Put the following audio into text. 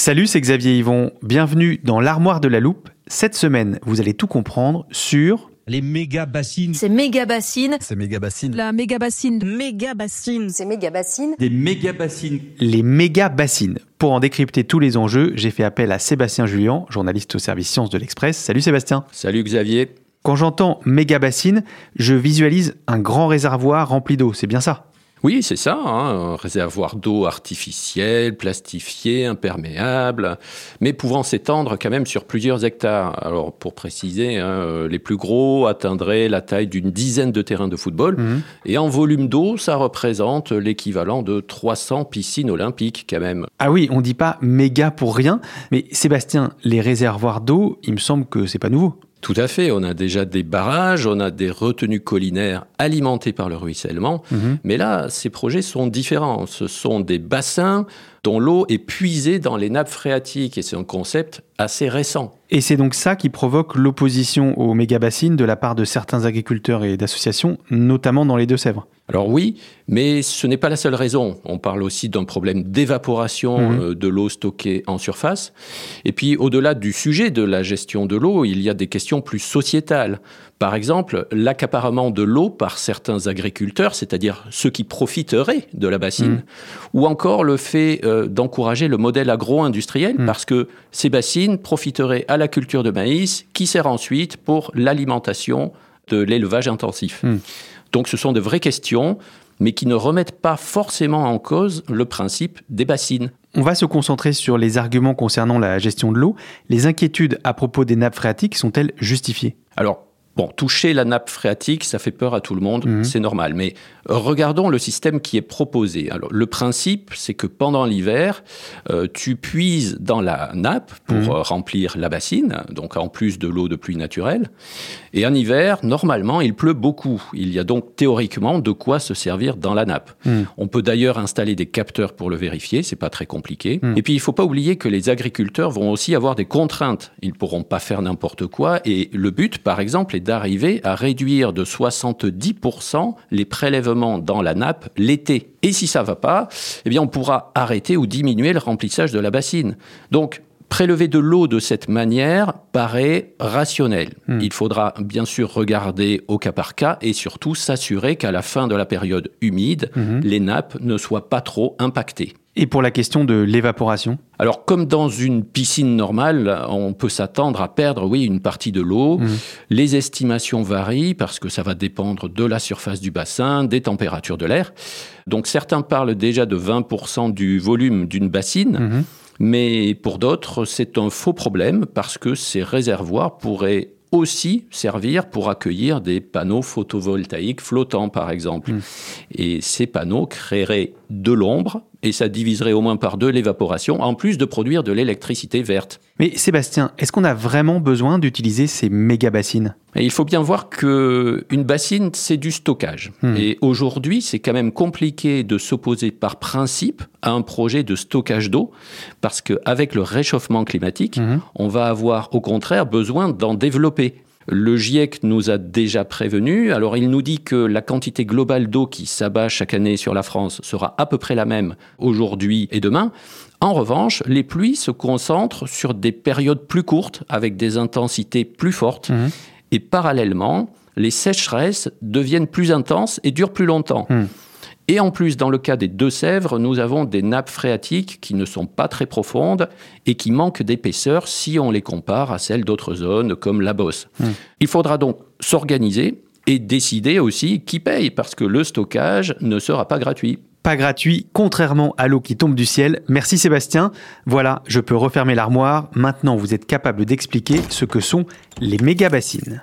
Salut, c'est Xavier Yvon. Bienvenue dans l'armoire de la loupe. Cette semaine, vous allez tout comprendre sur les méga bassines. C'est méga bassine. C'est méga bassine. La méga bassine. Méga bassine. C'est méga bassine. Des méga bassines. les méga bassines. Pour en décrypter tous les enjeux, j'ai fait appel à Sébastien Julien, journaliste au service Sciences de l'Express. Salut Sébastien. Salut Xavier. Quand j'entends méga bassine, je visualise un grand réservoir rempli d'eau, c'est bien ça? Oui, c'est ça, hein, un réservoir d'eau artificiel, plastifié, imperméable, mais pouvant s'étendre quand même sur plusieurs hectares. Alors, pour préciser, hein, euh, les plus gros atteindraient la taille d'une dizaine de terrains de football, Mhm. et en volume d'eau, ça représente l'équivalent de 300 piscines olympiques quand même. Ah oui, on dit pas méga pour rien, mais Sébastien, les réservoirs d'eau, il me semble que c'est pas nouveau. Tout à fait, on a déjà des barrages, on a des retenues collinaires alimentées par le ruissellement, Mhm. mais là, ces projets sont différents. Ce sont des bassins dont l'eau est puisée dans les nappes phréatiques, et c'est un concept assez récent. Et c'est donc ça qui provoque l'opposition aux méga bassines de la part de certains agriculteurs et d'associations, notamment dans les Deux-Sèvres. Alors oui, mais ce n'est pas la seule raison. On parle aussi d'un problème d'évaporation Mhm. euh, de l'eau stockée en surface. Et puis au-delà du sujet de la gestion de l'eau, il y a des questions plus sociétales. Par exemple, l'accaparement de l'eau par certains agriculteurs, c'est-à-dire ceux qui profiteraient de la bassine, Mhm. ou encore le fait euh, d'encourager le modèle agro-industriel, Mhm. parce que ces bassines profiteraient à la culture de maïs, qui sert ensuite pour l'alimentation de l'élevage intensif. Donc ce sont de vraies questions, mais qui ne remettent pas forcément en cause le principe des bassines. On va se concentrer sur les arguments concernant la gestion de l'eau. Les inquiétudes à propos des nappes phréatiques sont-elles justifiées? Alors, bon, toucher la nappe phréatique, ça fait peur à tout le monde, Mhm. c'est normal. Mais regardons le système qui est proposé. Alors, le principe, c'est que pendant l'hiver, euh, tu puises dans la nappe pour Mhm. euh, remplir la bassine, donc en plus de l'eau de pluie naturelle. Et en hiver, normalement, il pleut beaucoup. Il y a donc théoriquement de quoi se servir dans la nappe. Mhm. On peut d'ailleurs installer des capteurs pour le vérifier, c'est pas très compliqué. Et puis il faut pas oublier que les agriculteurs vont aussi avoir des contraintes. Ils pourront pas faire n'importe quoi et le but par exemple d'arriver à réduire de 70% les prélèvements dans la nappe l'été. Et si ça va pas, eh bien on pourra arrêter ou diminuer le remplissage de la bassine. Donc Prélever de l'eau de cette manière paraît rationnel. Hmm. Il faudra bien sûr regarder au cas par cas et surtout s'assurer qu'à la fin de la période humide, Mhm. les nappes ne soient pas trop impactées. Et pour la question de l'évaporation? Alors, comme dans une piscine normale, on peut s'attendre à perdre, oui, une partie de l'eau. Mhm. Les estimations varient parce que ça va dépendre de la surface du bassin, des températures de l'air. Donc, certains parlent déjà de 20% du volume d'une bassine. Mais pour d'autres, c'est un faux problème parce que ces réservoirs pourraient aussi servir pour accueillir des panneaux photovoltaïques flottants, par exemple. Mm. Et ces panneaux créeraient de l'ombre et ça diviserait au moins par deux l'évaporation, en plus de produire de l'électricité verte. Mais Sébastien, est-ce qu'on a vraiment besoin d'utiliser ces méga bassines? Et il faut bien voir que une bassine, c'est du stockage. Hmm. Et aujourd'hui, c'est quand même compliqué de s'opposer par principe à un projet de stockage d'eau, parce qu'avec le réchauffement climatique, Mhm. on va avoir au contraire besoin d'en développer. Le GIEC nous a déjà prévenu. Alors il nous dit que la quantité globale d'eau qui s'abat chaque année sur la France sera à peu près la même aujourd'hui et demain. En revanche, les pluies se concentrent sur des périodes plus courtes avec des intensités plus fortes. Mmh. Et parallèlement, les sécheresses deviennent plus intenses et durent plus longtemps. Mmh. Et en plus, dans le cas des Deux-Sèvres, nous avons des nappes phréatiques qui ne sont pas très profondes et qui manquent d'épaisseur si on les compare à celles d'autres zones comme la Beauce. Il faudra donc s'organiser et décider aussi qui paye parce que le stockage ne sera pas gratuit. Pas gratuit, contrairement à l'eau qui tombe du ciel. Merci Sébastien. Voilà, je peux refermer l'armoire. Maintenant, vous êtes capable d'expliquer ce que sont les méga-bassines.